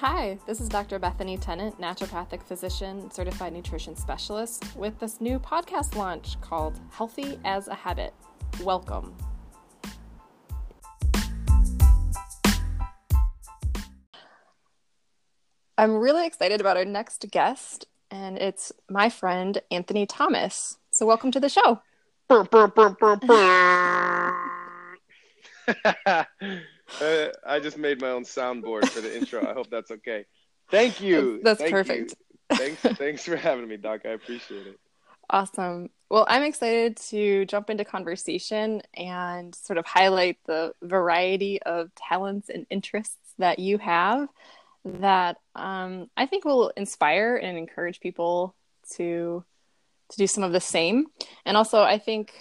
Hi, this is Dr. Bethany Tennant, naturopathic physician, certified nutrition specialist, with this new podcast launch called Healthy as a Habit. Welcome. I'm really excited about our next guest, and it's my friend Anthony Thomas. So, welcome to the show. Uh, I just made my own soundboard for the intro. I hope that's okay. Thank you. That's Thank perfect. You. Thanks, thanks for having me, Doc. I appreciate it. Awesome. Well, I'm excited to jump into conversation and sort of highlight the variety of talents and interests that you have that um, I think will inspire and encourage people to to do some of the same. And also, I think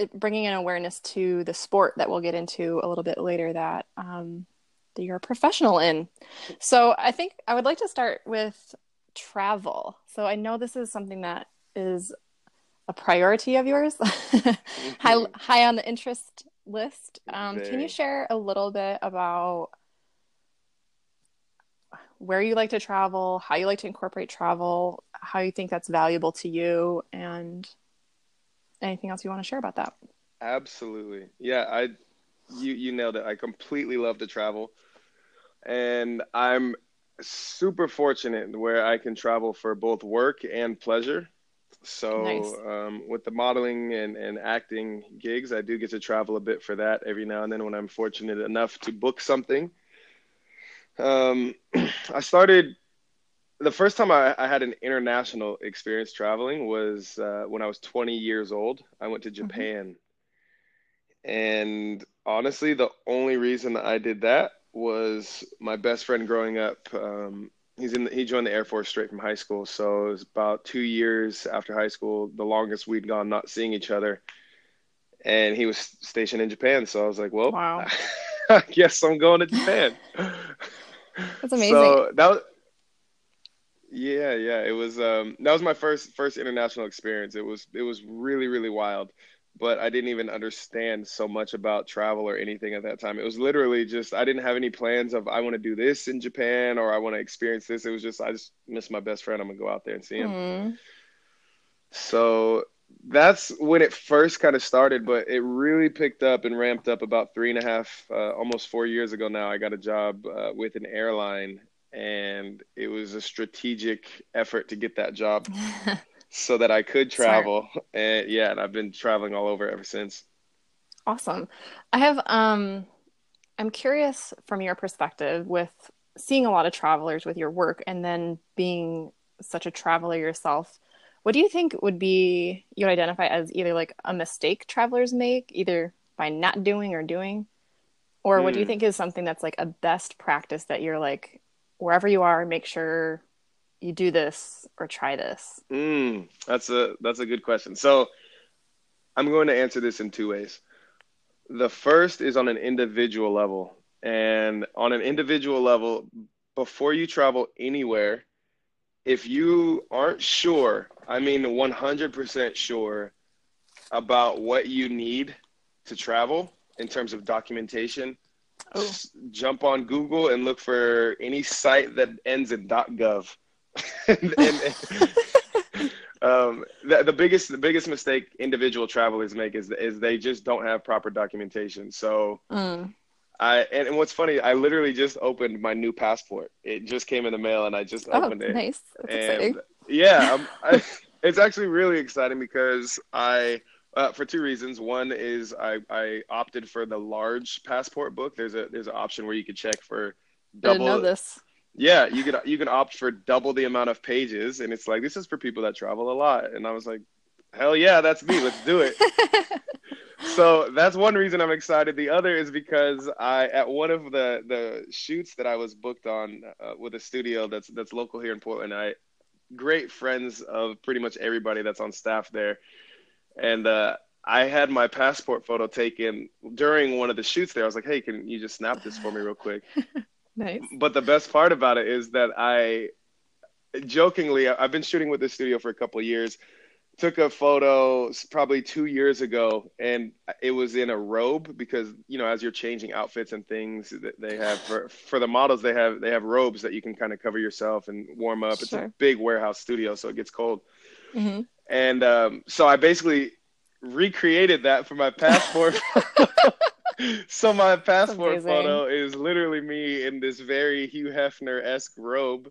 it, bringing an awareness to the sport that we'll get into a little bit later that um, that you're a professional in. So I think I would like to start with travel. So I know this is something that is a priority of yours, high high on the interest list. Um, can you share a little bit about where you like to travel, how you like to incorporate travel, how you think that's valuable to you, and anything else you want to share about that? Absolutely. Yeah, I you you nailed it. I completely love to travel. And I'm super fortunate where I can travel for both work and pleasure. So Nice. um, with the modeling and, and acting gigs, I do get to travel a bit for that every now and then when I'm fortunate enough to book something. Um, I started the first time I, I had an international experience traveling was uh, when I was 20 years old. I went to Japan. And honestly, the only reason that I did that was my best friend growing up. Um, he's in the, he joined the Air Force straight from high school. So it was about two years after high school, the longest we'd gone not seeing each other. And he was stationed in Japan. So I was like, well, Wow. I guess I'm going to Japan. That's amazing. So that was, yeah, yeah. It was um that was my first first international experience. It was it was really really wild, but I didn't even understand so much about travel or anything at that time. It was literally just I didn't have any plans of I want to do this in Japan or I want to experience this. It was just I just miss my best friend. I'm gonna go out there and see him. Mm. So that's when it first kind of started, but it really picked up and ramped up about three and a half, uh, almost four years ago now. I got a job uh, with an airline, and it was a strategic effort to get that job so that I could Smart. travel. And yeah, and I've been traveling all over ever since. Awesome. I have um I'm curious from your perspective with seeing a lot of travelers with your work and then being such a traveler yourself. What do you think would be you would identify as either like a mistake travelers make either by not doing or doing? Or what do you Hmm. think is something that's like a best practice that you're like wherever you are make sure you do this or try this? Mm, that's a that's a good question. So I'm going to answer this in two ways. The first is on an individual level. And on an individual level, before you travel anywhere, if you aren't sure, I mean 100% sure about what you need to travel in terms of documentation, Oh. jump on Google and look for any site that ends in .gov. and, and- um, the, the biggest the biggest mistake individual travelers make is is they just don't have proper documentation. So Mm. I and, and what's funny, I literally just opened my new passport. It just came in the mail, and I just Oh, opened it. nice. That's And exciting. yeah, I, it's actually really exciting because I, uh, for two reasons. One is I, I opted for the large passport book. There's a there's an option where you could check for I didn't know double. this. Yeah, you could you can opt for double the amount of pages, and it's like this is for people that travel a lot. And I was like, hell yeah, that's me. Let's do it. so that's one reason I'm excited. The other is because I at one of the the shoots that I was booked on uh, with a studio that's that's local here in Portland. I great friends of pretty much everybody that's on staff there, and uh, I had my passport photo taken during one of the shoots there. I was like, hey, can you just snap this for me real quick? nice. But the best part about it is that I jokingly I've been shooting with this studio for a couple of years took a photo probably two years ago, and it was in a robe because you know as you're changing outfits and things, they have for, for the models they have they have robes that you can kind of cover yourself and warm up. Sure. It's a big warehouse studio, so it gets cold. Mm-hmm. And um, so I basically recreated that for my passport. so my passport photo is literally me in this very Hugh Hefner esque robe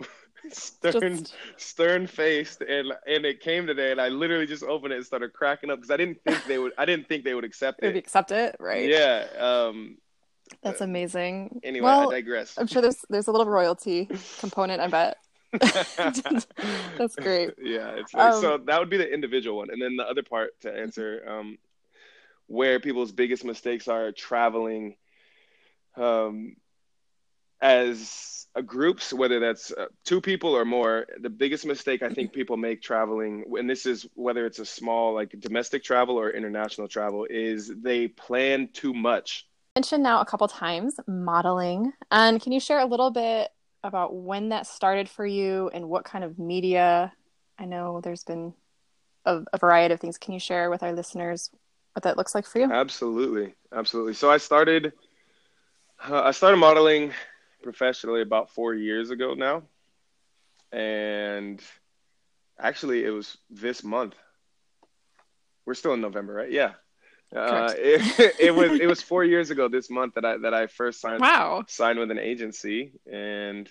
stern just... stern faced and and it came today and I literally just opened it and started cracking up because I didn't think they would I didn't think they would accept it. accept it, right? Yeah. Um that's amazing. Anyway, well, I digress. I'm sure there's there's a little royalty component, I bet. that's great. Yeah, it's like, um, so that would be the individual one. And then the other part to answer um where people's biggest mistakes are traveling um as groups, whether that's uh, two people or more, the biggest mistake I think people make traveling, and this is whether it's a small like domestic travel or international travel, is they plan too much. mentioned now a couple times modeling, and can you share a little bit about when that started for you and what kind of media? I know there's been a, a variety of things. Can you share with our listeners what that looks like for you? Absolutely, absolutely. So I started, uh, I started modeling professionally about four years ago now, and actually it was this month. We're still in November, right? Yeah. Uh, it, it, was it was four years ago this month that I that I first signed wow. signed with an agency, and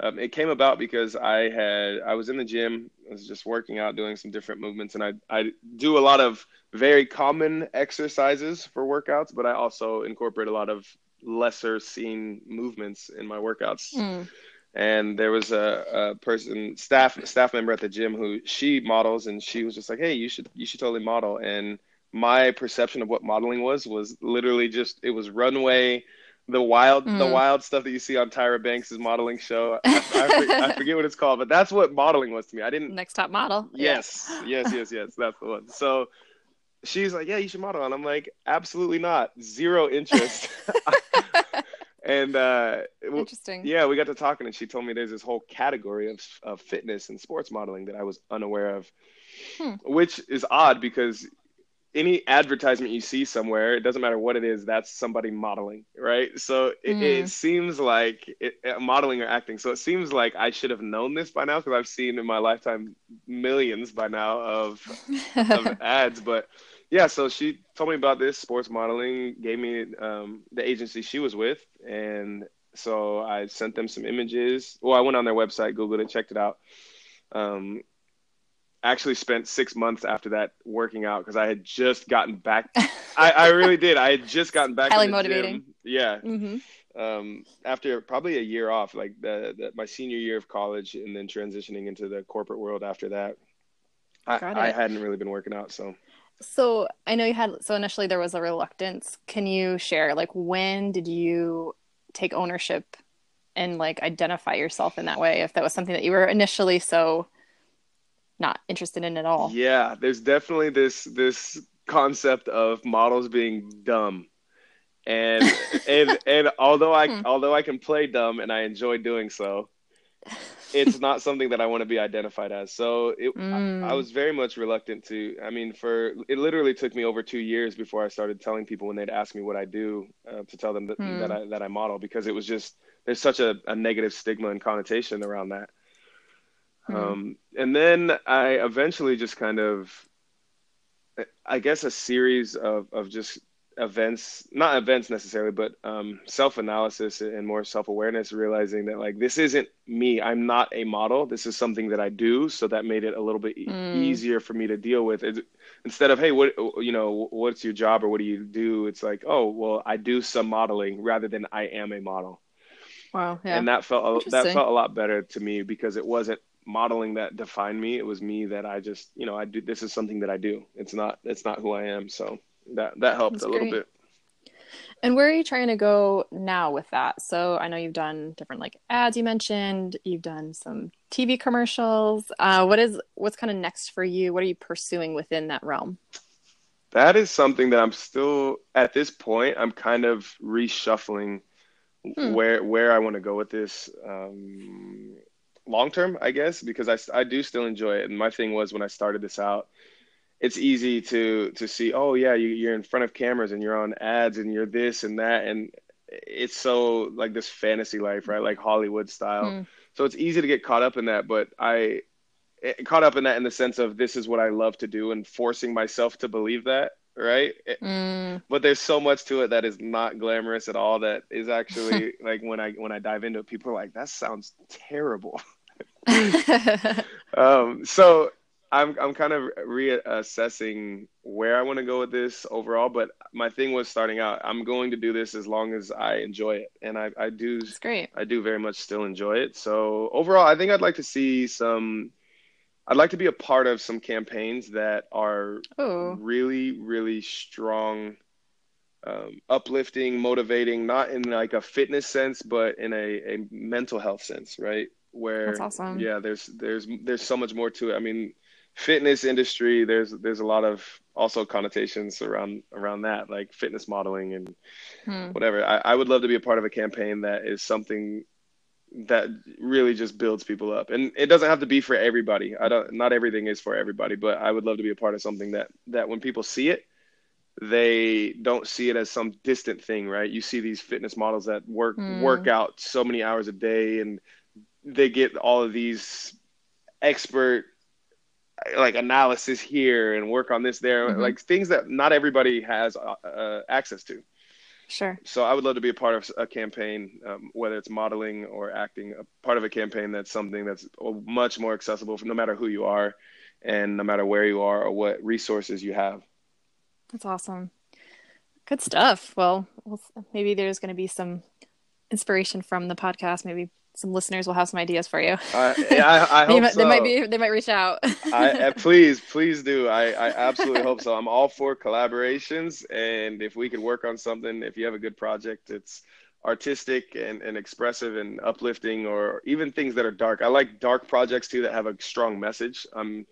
um, it came about because I had I was in the gym, I was just working out, doing some different movements, and I I do a lot of very common exercises for workouts, but I also incorporate a lot of lesser seen movements in my workouts. Mm. And there was a, a, person, staff staff member at the gym who she models, and she was just like, "Hey, you should you should totally model." And my perception of what modeling was was literally just it was runway, the wild mm. the wild stuff that you see on Tyra Banks' modeling show. I, I, I, forget what it's called, but that's what modeling was to me. I didn't next top model. Yes, yeah. yes, yes, yes. That's the one. So she's like, "Yeah, you should model," and I'm like, "Absolutely not. Zero interest." and uh, interesting. Yeah, we got to talking, and she told me there's this whole category of of fitness and sports modeling that I was unaware of, hmm. which is odd because any advertisement you see somewhere, it doesn't matter what it is, that's somebody modeling, right? So it, mm. it seems like it, uh, modeling or acting. So it seems like I should have known this by now because I've seen in my lifetime millions by now of, of ads. But yeah, so she told me about this sports modeling, gave me um, the agency she was with, and so I sent them some images. Well, I went on their website, googled it, checked it out. Um, actually spent six months after that working out because I had just gotten back. I, I really did. I had just gotten back. Highly motivating. Gym. Yeah. Mm-hmm. Um, after probably a year off, like the, the, my senior year of college, and then transitioning into the corporate world after that, I, I hadn't really been working out. So. So I know you had. So initially there was a reluctance. Can you share like when did you take ownership and like identify yourself in that way? If that was something that you were initially so not interested in at all. Yeah, there's definitely this this concept of models being dumb. And and and although I hmm. although I can play dumb and I enjoy doing so, it's not something that I want to be identified as. So it, mm. I, I, was very much reluctant to. I mean, for it literally took me over two years before I started telling people when they'd ask me what I do uh, to tell them that, mm. that I that I model because it was just there's such a, a negative stigma and connotation around that. Mm-hmm. Um, and then I eventually just kind of, I guess, a series of, of just events, not events necessarily, but um, self analysis and more self awareness, realizing that like this isn't me. I'm not a model. This is something that I do. So that made it a little bit mm. easier for me to deal with. It, instead of hey, what you know, what's your job or what do you do? It's like oh, well, I do some modeling rather than I am a model. Wow. Yeah. And that felt that felt a lot better to me because it wasn't modeling that defined me. It was me that I just, you know, I do. This is something that I do. It's not. It's not who I am. So that that helped That's a little bit. And where are you trying to go now with that? So I know you've done different like ads. You mentioned you've done some TV commercials. Uh, what is what's kind of next for you? What are you pursuing within that realm? That is something that I'm still at this point. I'm kind of reshuffling hmm. where where I want to go with this. Um, long term, I guess, because I, I do still enjoy it. And my thing was when I started this out, it's easy to to see, oh yeah, you, you're in front of cameras and you're on ads and you're this and that, and it's so like this fantasy life, right? Like Hollywood style. Mm. So it's easy to get caught up in that. But I eh, caught up in that in the sense of this is what I love to do and forcing myself to believe that right? Mm. But there's so much to it that is not glamorous at all. That is actually like when I when I dive into it, people are like, "That sounds terrible." um, so I'm I'm kind of reassessing where I want to go with this overall. But my thing was starting out. I'm going to do this as long as I enjoy it, and I I do. Great. I do very much still enjoy it. So overall, I think I'd like to see some I'd like to be a part of some campaigns that are Ooh. really, really strong, um, uplifting, motivating, not in like a fitness sense, but in a, a mental health sense, right? Where That's awesome. yeah, there's there's there's so much more to it. I mean, fitness industry, there's there's a lot of also connotations around around that, like fitness modeling and hmm. whatever. I, I would love to be a part of a campaign that is something that really just builds people up and it doesn't have to be for everybody i don't not everything is for everybody but i would love to be a part of something that that when people see it they don't see it as some distant thing right you see these fitness models that work mm. work out so many hours a day and they get all of these expert like analysis here and work on this there mm-hmm. like things that not everybody has uh, uh access to Sure. So I would love to be a part of a campaign, um, whether it's modeling or acting, a part of a campaign that's something that's much more accessible for no matter who you are and no matter where you are or what resources you have. That's awesome. Good stuff. Well, maybe there's going to be some inspiration from the podcast. Maybe some listeners will have some ideas for you. Uh, yeah, I, I hope they, so. they might be. They might reach out. I, uh, please, please do. I, I absolutely hope so. I'm all for collaborations, and if we could work on something, if you have a good project, it's artistic and, and expressive and uplifting, or even things that are dark. I like dark projects too that have a strong message. I'm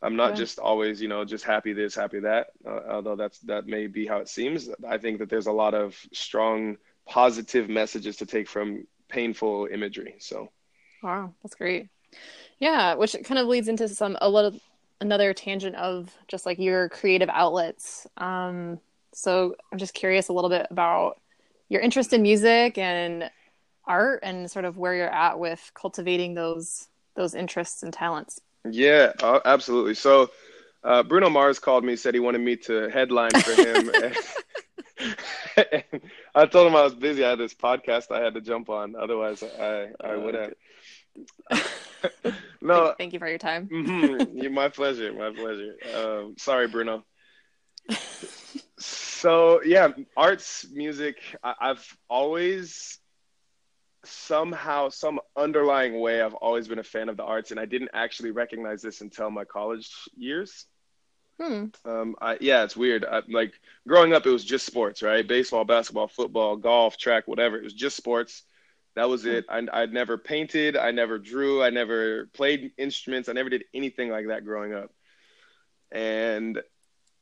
I'm not yeah. just always, you know, just happy this, happy that. Uh, although that's that may be how it seems. I think that there's a lot of strong, positive messages to take from painful imagery. So, wow, that's great. Yeah, which kind of leads into some a little another tangent of just like your creative outlets. Um, so I'm just curious a little bit about your interest in music and art and sort of where you're at with cultivating those those interests and talents. Yeah, uh, absolutely. So uh, Bruno Mars called me, said he wanted me to headline for him. I told him I was busy. I had this podcast I had to jump on. Otherwise, I I would have. no. Thank you for your time. mm-hmm. My pleasure. My pleasure. Um, sorry, Bruno. so yeah, arts, music. I, I've always somehow, some underlying way, I've always been a fan of the arts, and I didn't actually recognize this until my college years. Hmm. Um, I, yeah, it's weird. I, like growing up, it was just sports, right? Baseball, basketball, football, golf, track, whatever. It was just sports. That was it. I, I never painted. I never drew. I never played instruments. I never did anything like that growing up. And,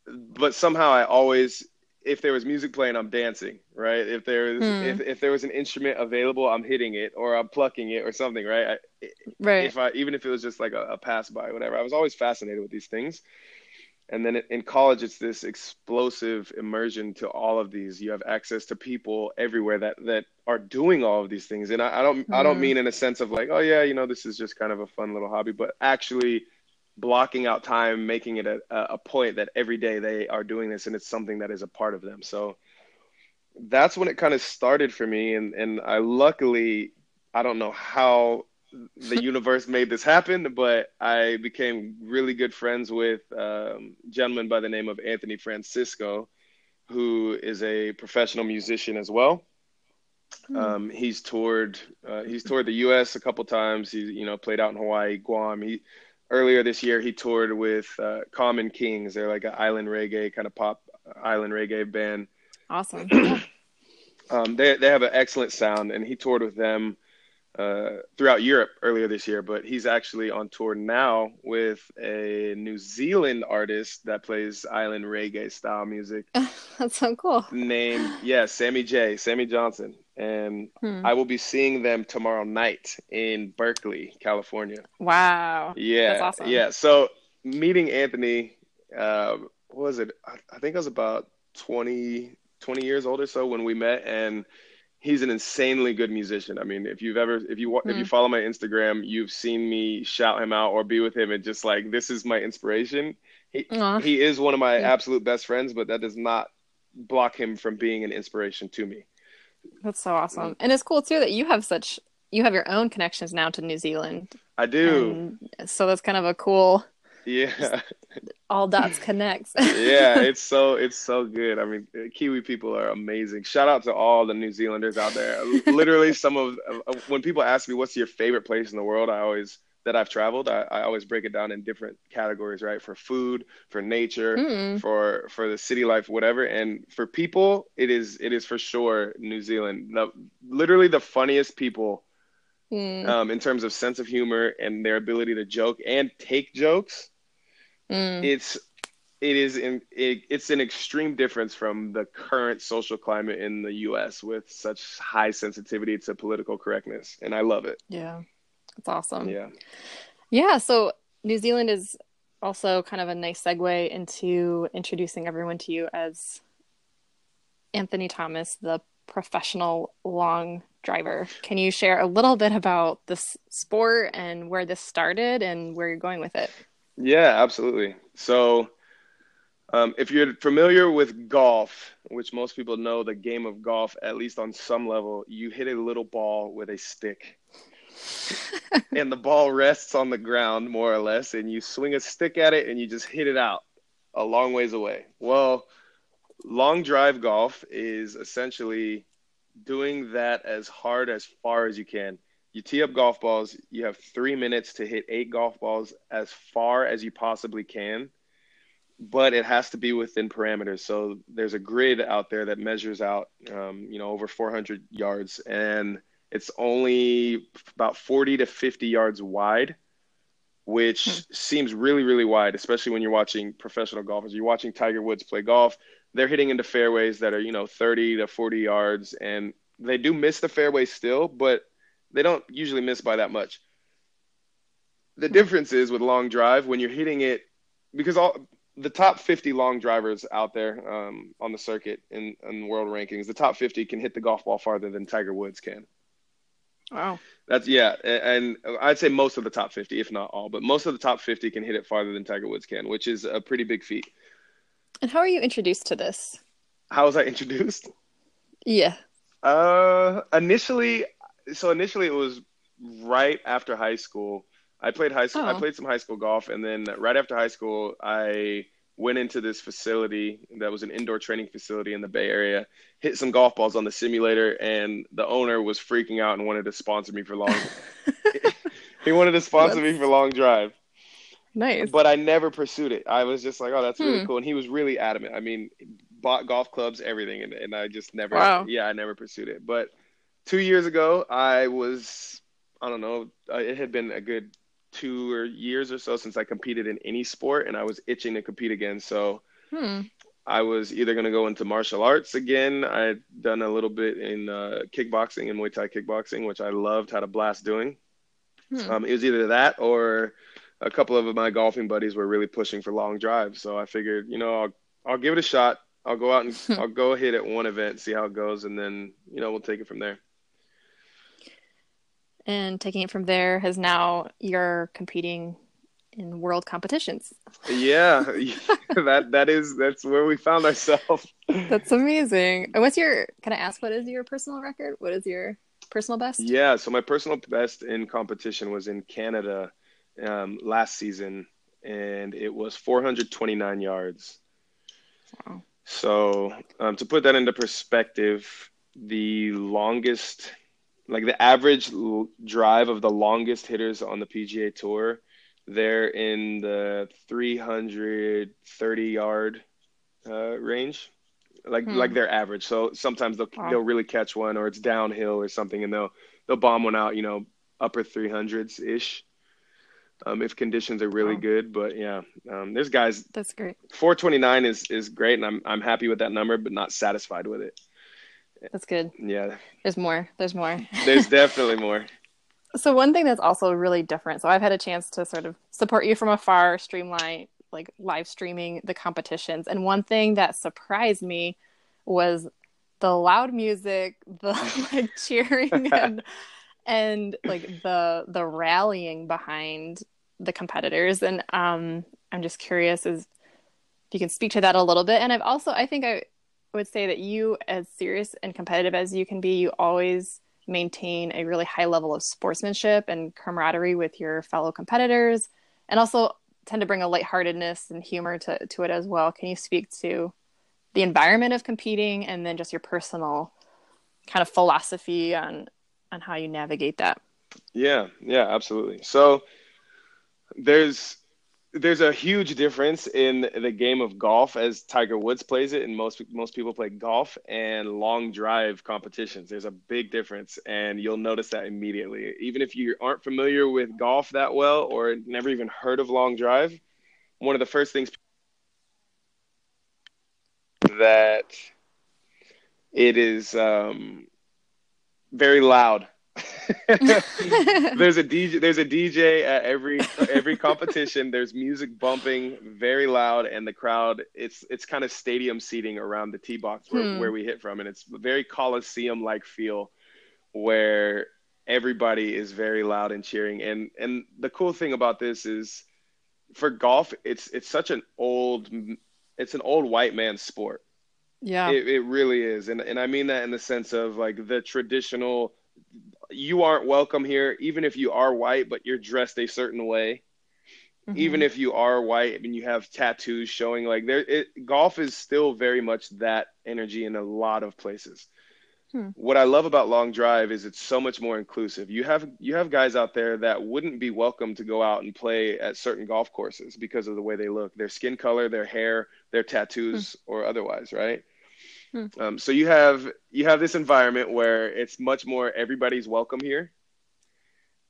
but somehow I always, if there was music playing, I'm dancing, right? If there was, hmm. if, if there was an instrument available, I'm hitting it or I'm plucking it or something, right? I, right. If I, even if it was just like a, a pass by, whatever, I was always fascinated with these things and then in college it's this explosive immersion to all of these you have access to people everywhere that that are doing all of these things and i, I don't mm-hmm. i don't mm-hmm. mean in a sense of like oh yeah you know this is just kind of a fun little hobby but actually blocking out time making it a, a point that every day they are doing this and it's something that is a part of them so that's when it kind of started for me and and i luckily i don't know how the universe made this happen, but I became really good friends with um, a gentleman by the name of Anthony Francisco, who is a professional musician as well. Hmm. Um, he's toured. Uh, he's toured the U.S. a couple times. He's you know played out in Hawaii, Guam. He earlier this year he toured with uh, Common Kings. They're like an island reggae kind of pop island reggae band. Awesome. um, they they have an excellent sound, and he toured with them uh, throughout Europe earlier this year, but he's actually on tour now with a New Zealand artist that plays island reggae style music. That's so cool. Named yeah, Sammy J, Sammy Johnson. and hmm. I will be seeing them tomorrow night in Berkeley, California. Wow. Yeah. Awesome. Yeah. So meeting Anthony, uh, what was it? I think I was about 20, 20 years old or so when we met, and he's an insanely good musician. I mean, if you've ever, if you if you hmm. follow my Instagram, you've seen me shout him out or be with him, and just like this is my inspiration. He Aww. he is one of my yeah. absolute best friends, but that does not block him from being an inspiration to me. That's so awesome. And it's cool too that you have such you have your own connections now to New Zealand. I do. And so that's kind of a cool yeah all dots connects. yeah it's so it's so good i mean kiwi people are amazing shout out to all the new zealanders out there literally some of when people ask me what's your favorite place in the world i always that I've traveled, I, I, always break it down in different categories, right? For food, for nature, mm. for for the city life, whatever. And for people, it is it is for sure New Zealand. The, literally the funniest people mm. um, in terms of sense of humor and their ability to joke and take jokes. Mm. It's it is in it, it's an extreme difference from the current social climate in the U.S. with such high sensitivity to political correctness, and I love it. Yeah. That's awesome. Yeah. Yeah. So New Zealand is also kind of a nice segue into introducing everyone to you as Anthony Thomas, the professional long driver. Can you share a little bit about this sport and where this started and where you're going with it? Yeah, absolutely. So, um, if you're familiar with golf, which most people know the game of golf, at least on some level, you hit a little ball with a stick. and the ball rests on the ground more or less, and you swing a stick at it and you just hit it out a long ways away. Well, long drive golf is essentially doing that as hard as far as you can. You tee up golf balls, you have three minutes to hit eight golf balls as far as you possibly can, but it has to be within parameters. So there's a grid out there that measures out, um, you know, over 400 yards, and it's only about 40 to 50 yards wide, which hmm. seems really, really wide, especially when you're watching professional golfers. You're watching Tiger Woods play golf. They're hitting into fairways that are, you know, 30 to 40 yards, and they do miss the fairway still, but they don't usually miss by that much. The difference is with long drive when you're hitting it because all the top 50 long drivers out there um, on the circuit in, in world rankings, the top 50 can hit the golf ball farther than Tiger Woods can. Wow. That's yeah, and I'd say most of the top 50, if not all, but most of the top 50 can hit it farther than Tiger Woods can, which is a pretty big feat. And how are you introduced to this? How was I introduced? Yeah. Uh, initially, so initially it was right after high school. I played high school. Oh. I played some high school golf, and then right after high school, I went into this facility that was an indoor training facility in the Bay Area, hit some golf balls on the simulator, and the owner was freaking out and wanted to sponsor me for long. he wanted to sponsor that's... me for long drive. Nice. But I never pursued it. I was just like, oh, that's really hmm. cool. And he was really adamant. I mean, bought golf clubs, everything, and, and I just never, wow. yeah, I never pursued it. But two years ago, I was, I don't know, uh, it had been a good two or years or so since I competed in any sport, and I was itching to compete again. So hmm. I was either going to go into martial arts again. I'd done a little bit in uh, kickboxing and Muay Thai kickboxing, which I loved, had a blast doing. Hmm. Um, it was either that or a couple of my golfing buddies were really pushing for long drives. So I figured, you know, I'll I'll give it a shot. I'll go out and I'll go hit at one event, see how it goes, and then you know we'll take it from there and taking it from there has now you're competing in world competitions. Yeah, that that is that's where we found ourselves. That's amazing. And what's your? Can I ask what is your personal record? What is your personal best? Yeah, so my personal best in competition was in Canada um, last season, and it was 429 yards. Wow. So um, to put that into perspective, the longest like the average l- drive of the longest hitters on the PGA Tour, they're in the 330 yard uh, range, like hmm. like their average. So sometimes they'll wow. they'll really catch one, or it's downhill or something, and they'll they'll bomb one out, you know, upper 300s ish. Um, if conditions are really wow. good, but yeah, um, there's guys. That's great. 429 is is great, and I'm I'm happy with that number, but not satisfied with it That's good. Yeah. There's more. There's more. There's definitely more. So one thing that's also really different. So I've had a chance to sort of support you from afar, streamline like live streaming the competitions. And one thing that surprised me was the loud music, the like cheering and and like the the rallying behind the competitors. And um I'm just curious is if you can speak to that a little bit. And I've also I think I would say that you as serious and competitive as you can be, you always maintain a really high level of sportsmanship and camaraderie with your fellow competitors and also tend to bring a lightheartedness and humor to, to it as well. Can you speak to the environment of competing and then just your personal kind of philosophy on on how you navigate that? Yeah, yeah, absolutely. So there's there's a huge difference in the game of golf as Tiger Woods plays it, and most most people play golf and long drive competitions. There's a big difference, and you'll notice that immediately. Even if you aren't familiar with golf that well or never even heard of long drive, one of the first things that it is um, very loud there's a DJ. There's a DJ at every every competition. There's music bumping very loud, and the crowd. It's it's kind of stadium seating around the tee box where, hmm. where we hit from, and it's very coliseum like feel, where everybody is very loud and cheering. And and the cool thing about this is, for golf, it's it's such an old, it's an old white man sport. Yeah, it, it really is, and and I mean that in the sense of like the traditional you aren't welcome here, even if you are white, but you're dressed a certain way. Mm-hmm. Even if you are white and you have tattoos showing, like there, it, golf is still very much that energy in a lot of places. Hmm. What I love about long drive is it's so much more inclusive. You have you have guys out there that wouldn't be welcome to go out and play at certain golf courses because of the way they look, their skin color, their hair, their tattoos, hmm. or otherwise, right? Hmm. Um, so you have you have this environment where it's much more everybody's welcome here,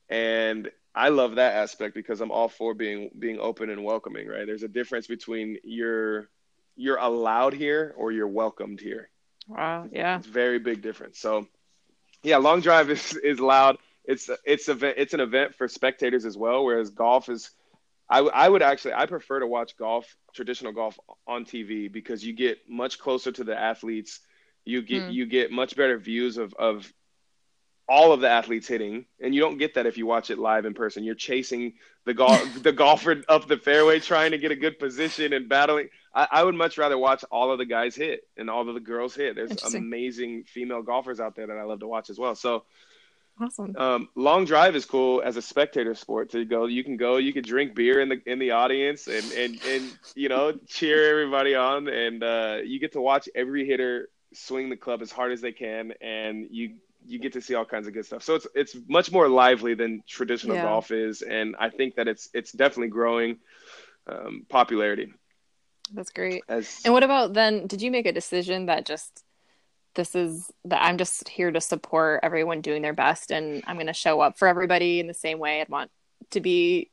and I love that aspect because I'm all for being being open and welcoming. Right? There's a difference between you're you're allowed here or you're welcomed here. Wow. Yeah. It's very big difference. So, yeah, long drive is is loud. It's it's a it's an event for spectators as well. Whereas golf is I, I would actually I prefer to watch golf traditional golf on TV because you get much closer to the athletes. You get mm. you get much better views of of all of the athletes hitting, and you don't get that if you watch it live in person. You're chasing the golf the golfer up the fairway, trying to get a good position and battling. I, I, would much rather watch all of the guys hit and all of the girls hit. There's amazing female golfers out there that I love to watch as well. So Awesome. Um, long drive is cool as a spectator sport to go. You can go, you can drink beer in the in the audience, and and and you know cheer everybody on, and uh, you get to watch every hitter swing the club as hard as they can, and you you get to see all kinds of good stuff. So it's it's much more lively than traditional yeah. golf is, and I think that it's it's definitely growing um, popularity. That's great. As, and what about then? Did you make a decision that just this is that I'm just here to support everyone doing their best and I'm going to show up for everybody in the same way I'd want to be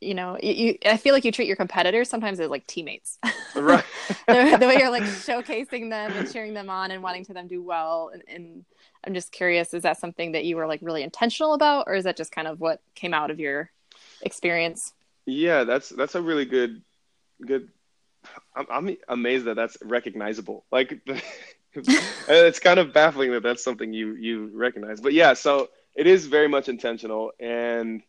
you know you, I feel like you treat your competitors sometimes as like teammates. Right. The, the, way you're like showcasing them and cheering them on and wanting to them do well and, and I'm just curious is that something that you were like really intentional about or is that just kind of what came out of your experience? Yeah that's that's a really good good I'm, I'm amazed that that's recognizable. Like it's kind of baffling that that's something you you recognize. But yeah, so it is very much intentional, and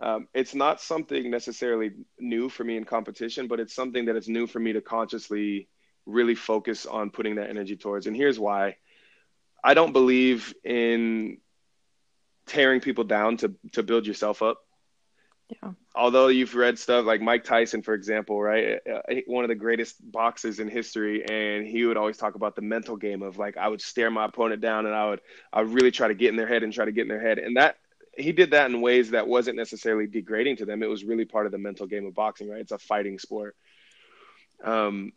um, it's not something necessarily new for me in competition, but it's something that it's new for me to consciously really focus on putting that energy towards. And here's why: I don't believe in tearing people down to to build yourself up. Yeah. Although you've read stuff like Mike Tyson, for example, right? Uh, one of the greatest boxers in history, and he would always talk about the mental game of like I would stare my opponent down, and I would I would really try to get in their head and try to get in their head, and that he did that in ways that wasn't necessarily degrading to them. It was really part of the mental game of boxing, right? It's a fighting sport. Um,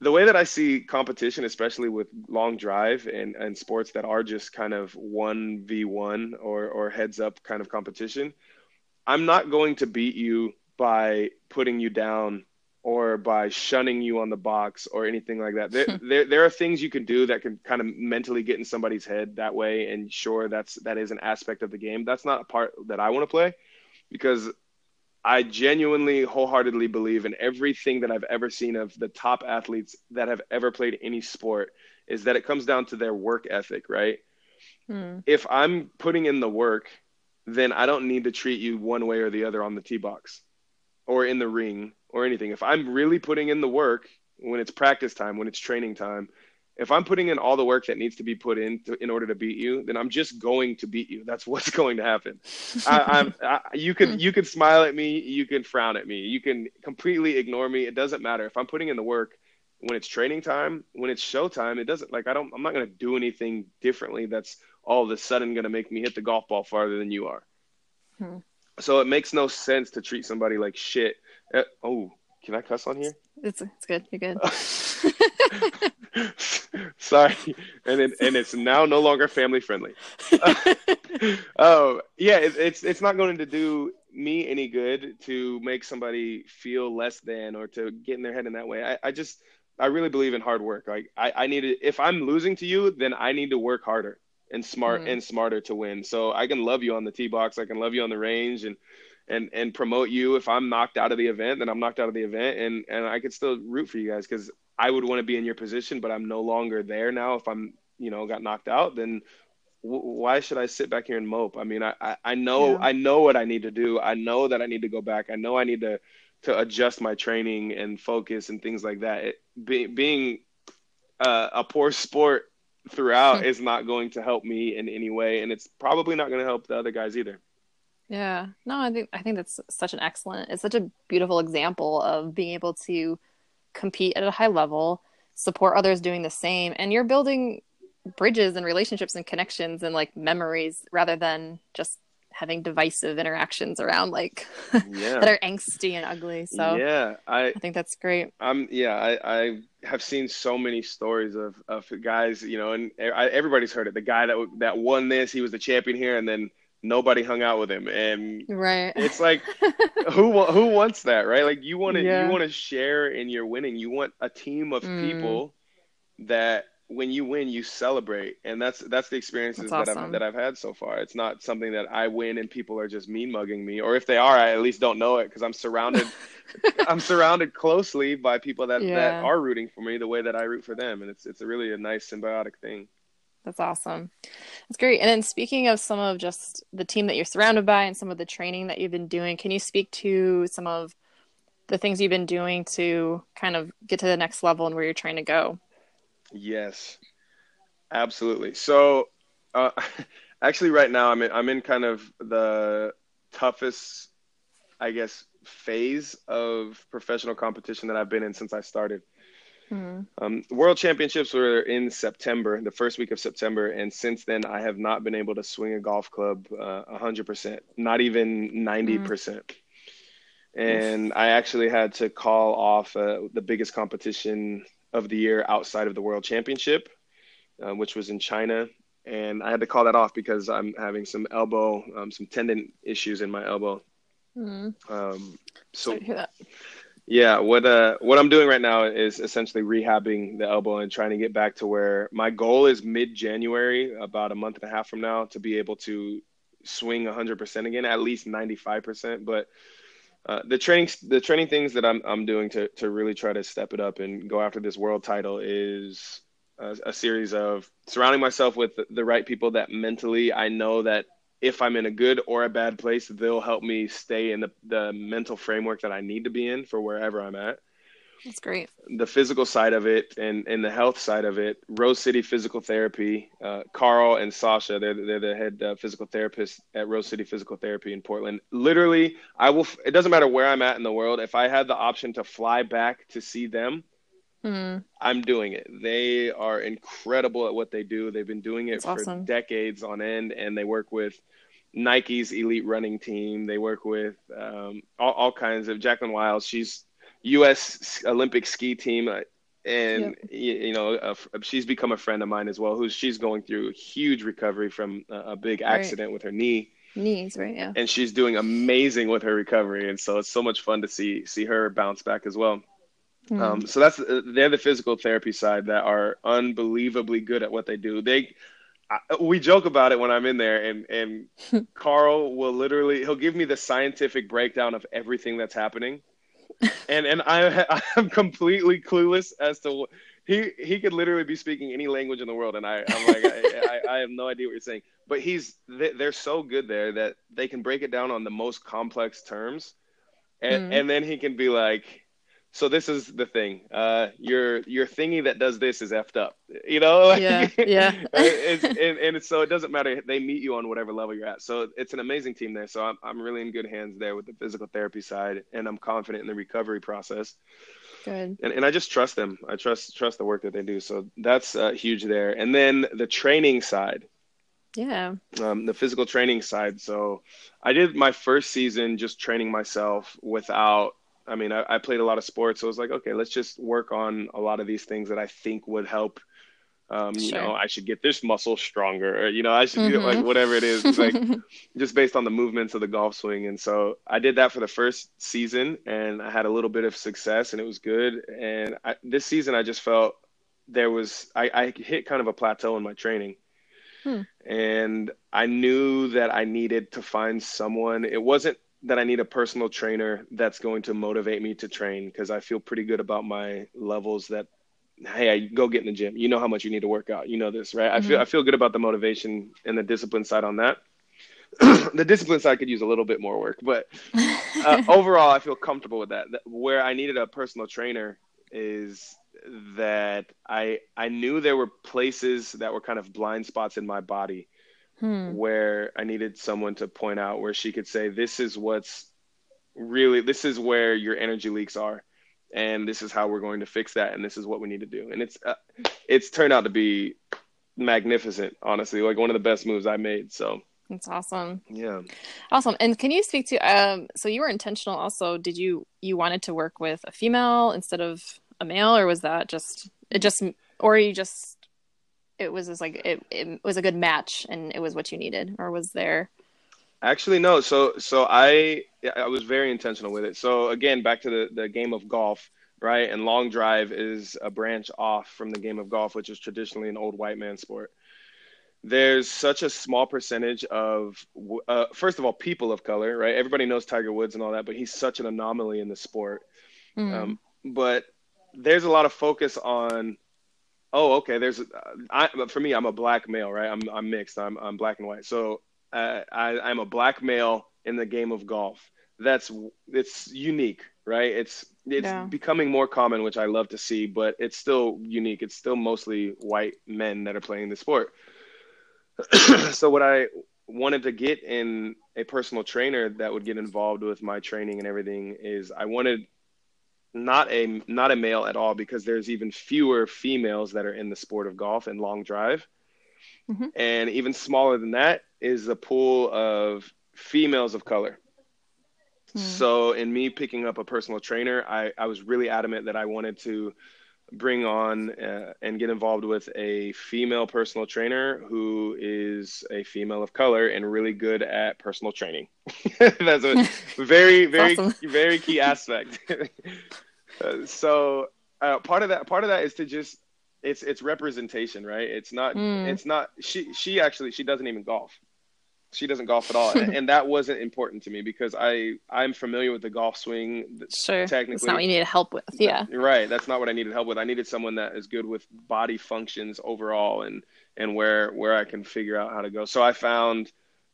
the way that I see competition, especially with long drive and, and sports that are just kind of one v one or or heads up kind of competition, I'm not going to beat you by putting you down or by shunning you on the box or anything like that. There, there, there, are things you can do that can kind of mentally get in somebody's head that way. And sure, that's that is an aspect of the game. That's not a part that I want to play because I genuinely, wholeheartedly believe in everything that I've ever seen of the top athletes that have ever played any sport is that it comes down to their work ethic, right? Hmm. If I'm putting in the work, then I don't need to treat you one way or the other on the tee box or in the ring or anything. If I'm really putting in the work when it's practice time, when it's training time, if I'm putting in all the work that needs to be put in to, in order to beat you, then I'm just going to beat you. That's what's going to happen. I, am you can hmm. you can smile at me, you can frown at me, you can completely ignore me. It doesn't matter if I'm putting in the work. When it's training time, when it's show time, it doesn't like I don't. I'm not going to do anything differently. That's all of a sudden going to make me hit the golf ball farther than you are. Hmm. So it makes no sense to treat somebody like shit uh, oh, can I cuss on here? It's it's good. You're good. Sorry, and it, and it's now no longer family friendly. oh yeah, it, it's it's not going to do me any good to make somebody feel less than or to get in their head in that way. I, I just I really believe in hard work. Like I, I need to if I'm losing to you, then I need to work harder and smart mm. and smarter to win. So I can love you on the tee box, I can love you on the range and and and promote you. If I'm knocked out of the event, then I'm knocked out of the event, and and I could still root for you guys because I would want to be in your position, but I'm no longer there now. If I'm you know got knocked out, then w- why should I sit back here and mope? I mean, I I, I know yeah. I know what I need to do. I know that I need to go back. I know I need to to adjust my training and focus and things like that. It, be, being uh, a poor sport throughout is not going to help me in any way, and it's probably not going to help the other guys either. Yeah. No, I think I think that's such an excellent it's such a beautiful example of being able to compete at a high level, support others doing the same, and you're building bridges and relationships and connections and like memories rather than just having divisive interactions around like yeah. that are angsty and ugly. So yeah, I I think that's great. I'm yeah, I I have seen so many stories of of guys, you know, and I, everybody's heard it. The guy that that won this, he was the champion here, and then nobody hung out with him and right it's like who who wants that right like you want to yeah. you want to share in your winning you want a team of mm. people that when you win you celebrate and that's that's the experiences that's awesome. that I've that I've had so far it's not something that I win and people are just mean mugging me or if they are I at least don't know it because I'm surrounded I'm surrounded closely by people that yeah. that are rooting for me the way that I root for them and it's it's a really a nice symbiotic thing that's awesome. That's great. And then speaking of some of just the team that you're surrounded by and some of the training that you've been doing, can you speak to some of the things you've been doing to kind of get to the next level and where you're trying to go? Yes. Absolutely. So uh, actually right now I'm in I'm in kind of the toughest I guess phase of professional competition that I've been in since I started. Mm-hmm. Um, World Championships were in September, the first week of September, and since then I have not been able to swing a golf club uh, 100%, not even 90%. Mm-hmm. And Oof. I actually had to call off uh, the biggest competition of the year outside of the World Championship, uh, which was in China. And I had to call that off because I'm having some elbow, um, some tendon issues in my elbow. Mm-hmm. Um, so yeah, what uh what I'm doing right now is essentially rehabbing the elbow and trying to get back to where my goal is mid January, about a month and a half from now, to be able to swing 100% again, at least 95%. But uh, the training the training things that I'm I'm doing to to really try to step it up and go after this world title is a, a series of surrounding myself with the, the right people that mentally I know that if I'm in a good or a bad place, they'll help me stay in the, the mental framework that I need to be in for wherever I'm at. That's great. The physical side of it and, and the health side of it, Rose City Physical Therapy, uh, Carl and Sasha, they're, they're the head uh, physical therapists at Rose City Physical Therapy in Portland. Literally, I will, it doesn't matter where I'm at in the world. If I had the option to fly back to see them, mm. I'm doing it. They are incredible at what they do. They've been doing it That's for awesome. decades on end, and they work with Nike's elite running team. They work with um, all, all, kinds of Jacqueline Wiles. She's U.S. Olympic ski team, uh, and yep. you, you, know uh, she's become a friend of mine as well. Who's she's going through a huge recovery from a, a big accident right. with her knee. Knees, right? Yeah. And she's doing amazing with her recovery, and so it's so much fun to see see her bounce back as well. Mm. Um, so that's they're the physical therapy side that are unbelievably good at what they do. They I, we joke about it when I'm in there, and and Carl will literally he'll give me the scientific breakdown of everything that's happening, and and I I'm completely clueless as to what he he could literally be speaking any language in the world, and I I'm like I, I, I have no idea what you're saying, but he's they're so good there that they can break it down on the most complex terms, and mm. and then he can be like so this is the thing. Uh, your your thingy that does this is effed up. You know. Yeah. Yeah. it's, and, and so it doesn't matter. They meet you on whatever level you're at. So it's an amazing team there. So I'm I'm really in good hands there with the physical therapy side, and I'm confident in the recovery process. Good. And and I just trust them. I trust trust the work that they do. So that's uh, huge there. And then the training side. Yeah. Um, the physical training side. So I did my first season just training myself without I mean, I, I, played a lot of sports, so I was like, okay, let's just work on a lot of these things that I think would help. Um, you know, I should get this muscle stronger, or you know, I should mm-hmm. like whatever it is, like just based on the movements of the golf swing. And so I did that for the first season, and I had a little bit of success, and it was good. And I, this season, I just felt there was I, I hit kind of a plateau in my training. Hmm. And I knew that I needed to find someone. It wasn't that I need a personal trainer that's going to motivate me to train because I feel pretty good about my levels that hey, I go get in the gym. You know how much you need to work out. You know this, right? Mm-hmm. I feel I feel good about the motivation and the discipline side on that. the discipline side could use a little bit more work, but uh, overall, I feel comfortable with that. Where I needed a personal trainer is that I I knew there were places that were kind of blind spots in my body hmm. where I needed someone to point out where she could say, this is what's really, this is where your energy leaks are. And this is how we're going to fix that. And this is what we need to do. And it's, uh, it's turned out to be magnificent, honestly, like one of the best moves I made. So that's awesome. Yeah. Awesome. And can you speak to um so you were intentional also did you you wanted to work with a female instead of a male or was that just it just or you just it was just like it, it was a good match and it was what you needed or was there. Actually no. So so i i was very intentional with it. So again back to the the game of golf right? And long drive is a branch off from the game of golf which is traditionally an old white man sport. There's such a small percentage of uh, first of all people of color right? Everybody knows tiger woods and all that but he's such an anomaly in the sport. Mm. um, but there's a lot of focus on oh, okay. There's, I, for me, I'm a black male, right? I'm, I'm mixed. I'm, I'm black and white. So uh, I, I'm a black male in the game of golf. That's, it's unique, right? It's, it's yeah. becoming more common, which I love to see, but it's still unique. It's still mostly white men that are playing the sport. so what I wanted to get in a personal trainer that would get involved with my training and everything is I wanted not a not a male at all because there's even fewer females that are in the sport of golf and long drive. Mm-hmm. And even smaller than that is the pool of females of color. Mm. So in me picking up a personal trainer, I, I was really adamant that I wanted to bring on uh, and get involved with a female personal trainer who is a female of color and really good at personal training. That's a very, very, awesome. very key aspect. uh, so uh, part of that, part of that is to just it's it's representation, right? It's not mm. it's not she she actually she doesn't even golf she doesn't golf at all, and, and, that wasn't important to me because I I'm familiar with the golf swing. Sure, technically, that's not what you needed help with. Yeah, right. That's not what I needed help with. I needed someone that is good with body functions overall, and and where where I can figure out how to go. So I found,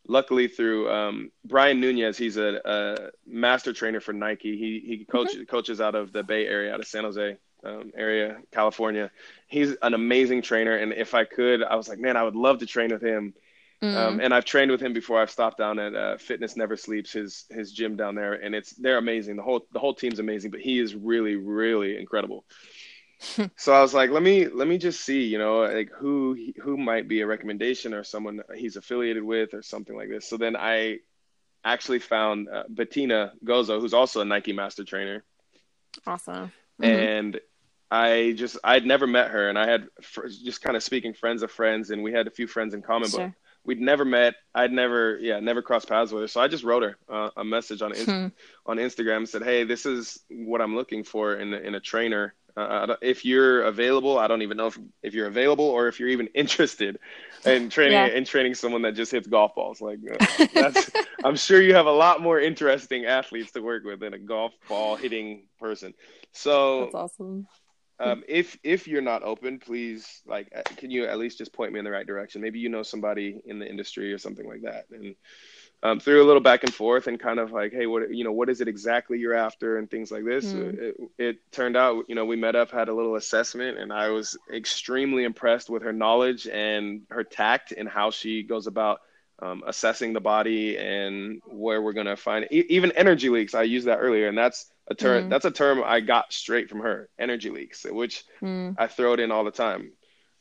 luckily through um, Brian Nunez, he's a, a, master trainer for Nike. He he coach, mm-hmm. coaches out of the Bay Area, out of San Jose. Um, area, California. He's an amazing trainer, and if I could, I was like, man, I would love to train with him mm. Um, and I've trained with him before. I've stopped down at uh, Fitness Never Sleeps, his his gym down there, and it's they're amazing. The whole the whole team's amazing, but he is really really incredible. so I was like, let me let me just see, you know, like who who might be a recommendation or someone he's affiliated with or something like this. So then I actually found uh, Bettina Gozo, who's also a Nike master trainer. Awesome. Mm-hmm. And I just I'd never met her, and I had fr- just kind of speaking friends of friends, and we had a few friends in common, sure. but we'd never met. I'd never, yeah, never crossed paths with her. So I just wrote her uh, a message on hmm. on Instagram and said, "Hey, this is what I'm looking for in in a trainer. Uh, if you're available, I don't even know if, if you're available or if you're even interested in training yeah. in training someone that just hits golf balls. Like uh, that's, I'm sure you have a lot more interesting athletes to work with than a golf ball hitting person. So that's awesome. Um, if if you're not open, please like uh, can you at least just point me in the right direction? Maybe you know somebody in the industry or something like that, and um, through a little back and forth and kind of like, hey, what you know, what is it exactly you're after, and things like this. Mm. It, it, turned out, you know, we met up, had a little assessment, and I was extremely impressed with her knowledge and her tact and how she goes about um, assessing the body and where we're gonna find it. even energy leaks. I used that earlier, and that's a term. Mm. That's a term I got straight from her. Energy leaks, which mm. I throw it in all the time.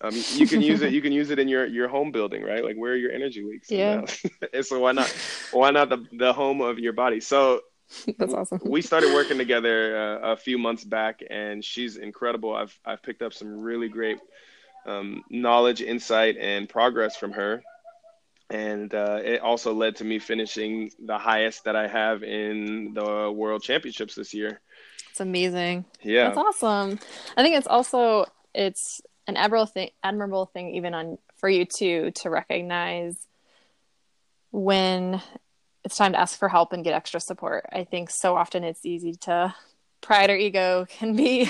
Um, you can use it. You can use it in your your home building, right? Like where are your energy leaks? Yeah. so why not? Why not the the home of your body? So that's awesome. we started working together uh, a few months back, and she's incredible. I've I've picked up some really great um, knowledge, insight, and progress from her. And uh, it also led to me finishing the highest that I have in the World Championships this year. It's amazing. Yeah, that's awesome. I think it's also it's an admirable thing, admirable thing even on for you too to recognize when it's time to ask for help and get extra support. I think so often it's easy to pride or ego can be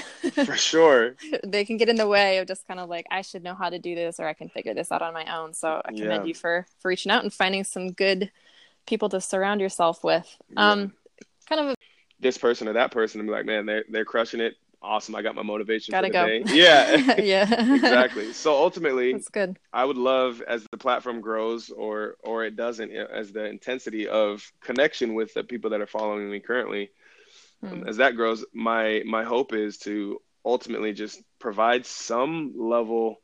for sure they can get in the way of just kind of like i should know how to do this or i can figure this out on my own so i commend yeah. you for for reaching out and finding some good people to surround yourself with yeah. um kind of a- this person or that person and be like man they're, they're crushing it awesome. I got my motivation Gotta for the go. day. Yeah. yeah. exactly. So ultimately, that's good. I would love as the platform grows or or it doesn't, as the intensity of connection with the people that are following me currently, um, as that grows, my my hope is to ultimately just provide some level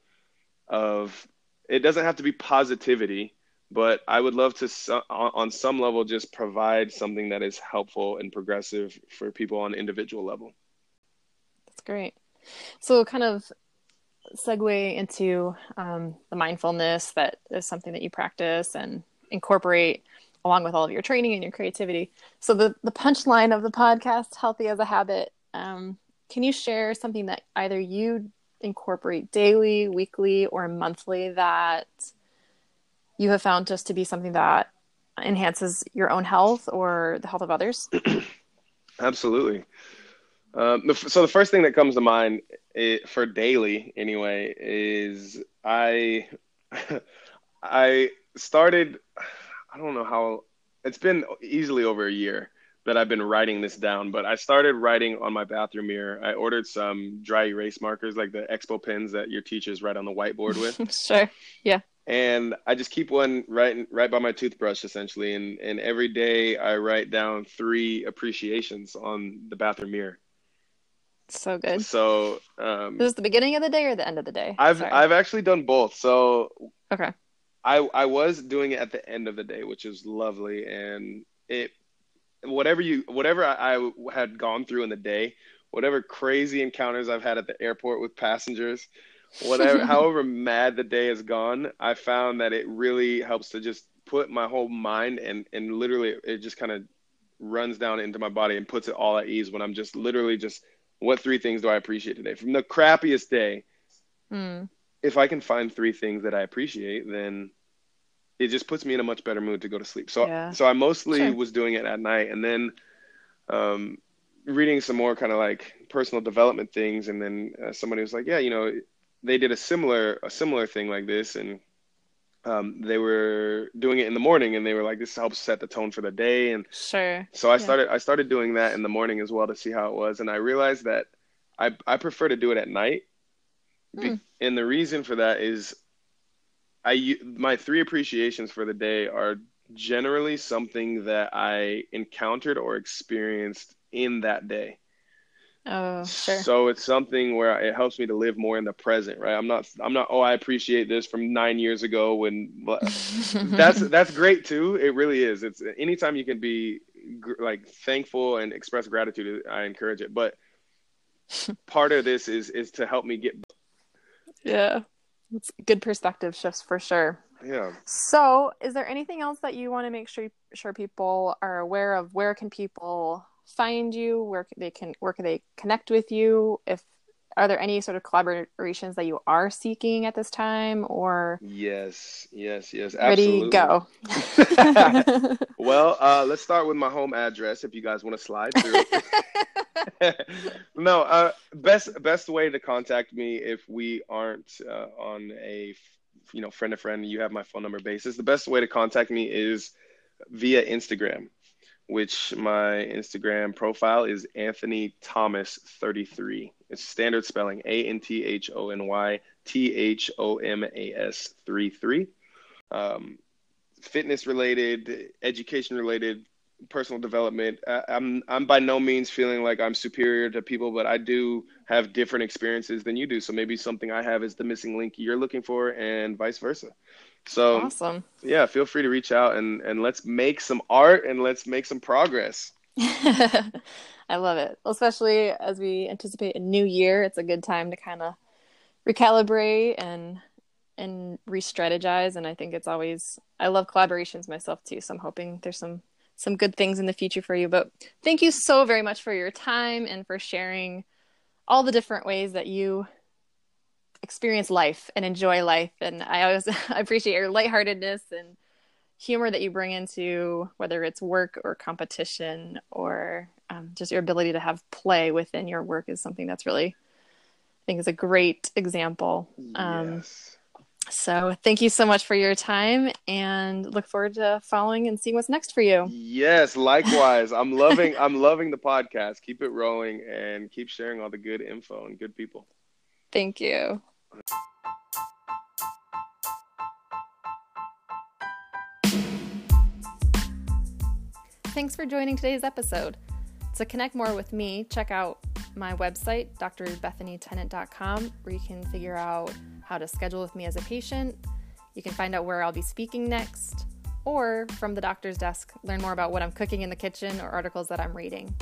of. It doesn't have to be positivity, but I would love to, on some level, just provide something that is helpful and progressive for people on individual level. That's great. So, kind of segue into um, the mindfulness that is something that you practice and incorporate along with all of your training and your creativity. So, the, the punchline of the podcast, Healthy as a Habit, um, can you share something that either you incorporate daily, weekly, or monthly that you have found just to be something that enhances your own health or the health of others? Absolutely. Um, the, so the first thing that comes to mind it, for daily, anyway, is I I started. I don't know how. It's been easily over a year that I've been writing this down, but I started writing on my bathroom mirror. I ordered some dry erase markers, like the expo pens that your teachers write on the whiteboard with. sure. Yeah. And I just keep one right right by my toothbrush, essentially. And and every day I write down three appreciations on the bathroom mirror. So good. So um, this is the beginning of the day or the end of the day? I've Sorry. I've actually done both. So okay. I I was doing it at the end of the day, which is lovely, and it whatever you whatever I, I had gone through in the day, whatever crazy encounters I've had at the airport with passengers, whatever however mad the day has gone, I found that it really helps to just put my whole mind and and literally it just kind of runs down into my body and puts it all at ease when I'm just literally just what three things do I appreciate today? From the crappiest day, mm. If I can find three things that I appreciate, then it just puts me in a much better mood to go to sleep. So, yeah. so I mostly sure. was doing it at night, and then um, reading some more kind of like personal development things, and then uh, somebody was like, "Yeah, you know, they did a similar a similar thing like this, and um, they were doing it in the morning and they were like this helps set the tone for the day and sure so i started i started doing that in the morning as well to see how it was and i realized that i i prefer to do it at night mm. and the reason for that is i my three appreciations for the day are generally something that i encountered or experienced in that day Oh, sure. So it's something where it helps me to live more in the present, right? I'm not, I'm not. Oh, I appreciate this from nine years ago when. that's that's great too. It really is. It's anytime you can be like thankful and express gratitude, I encourage it. But part of this is is to help me get. Yeah, it's good perspective shifts for sure. Yeah. So, is there anything else that you want to make sure sure people are aware of? Where can people find you? Where they can where can they connect with you? If are there any sort of collaborations that you are seeking at this time or yes yes yes absolutely. ready go well uh, let's start with my home address if you guys want to slide through no uh, best best way to contact me if we aren't uh, on a you know friend to friend you have my phone number basis the best way to contact me is via instagram which my Instagram profile is Anthony Thomas 33. It's standard spelling A N T H O N Y T H O M A S 33. Um, fitness related, education related, personal development. I, I'm I'm by no means feeling like I'm superior to people, but I do have different experiences than you do. So maybe something I have is the missing link you're looking for, and vice versa. So awesome. Yeah, feel free to reach out and and let's make some art and let's make some progress. I love it. Especially as we anticipate a new year, it's a good time to kind of recalibrate and and re-strategize and I think it's always I love collaborations myself too, so I'm hoping there's some some good things in the future for you. But thank you so very much for your time and for sharing all the different ways that you experience life and enjoy life. And I always appreciate your lightheartedness and humor that you bring into whether it's work or competition or um, just your ability to have play within your work is something that's really, I think, is a great example. Um, yes. So thank you so much for your time and look forward to following and seeing what's next for you. Yes, likewise. I'm loving I'm loving the podcast. Keep it rolling and keep sharing all the good info and good people. Thank you. Thanks for joining today's episode. To connect more with me, check out my website, drbethanytennant.com, where you can figure out how to schedule with me as a patient. You can find out where I'll be speaking next, or from the doctor's desk, learn more about what I'm cooking in the kitchen or articles that I'm reading.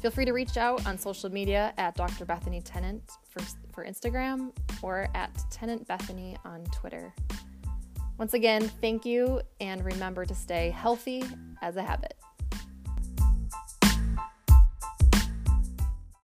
Feel free to reach out on social media at Dr. Bethany Tennant for, for Instagram or at Tennant Bethany on Twitter. Once again, thank you, and remember to stay healthy as a habit.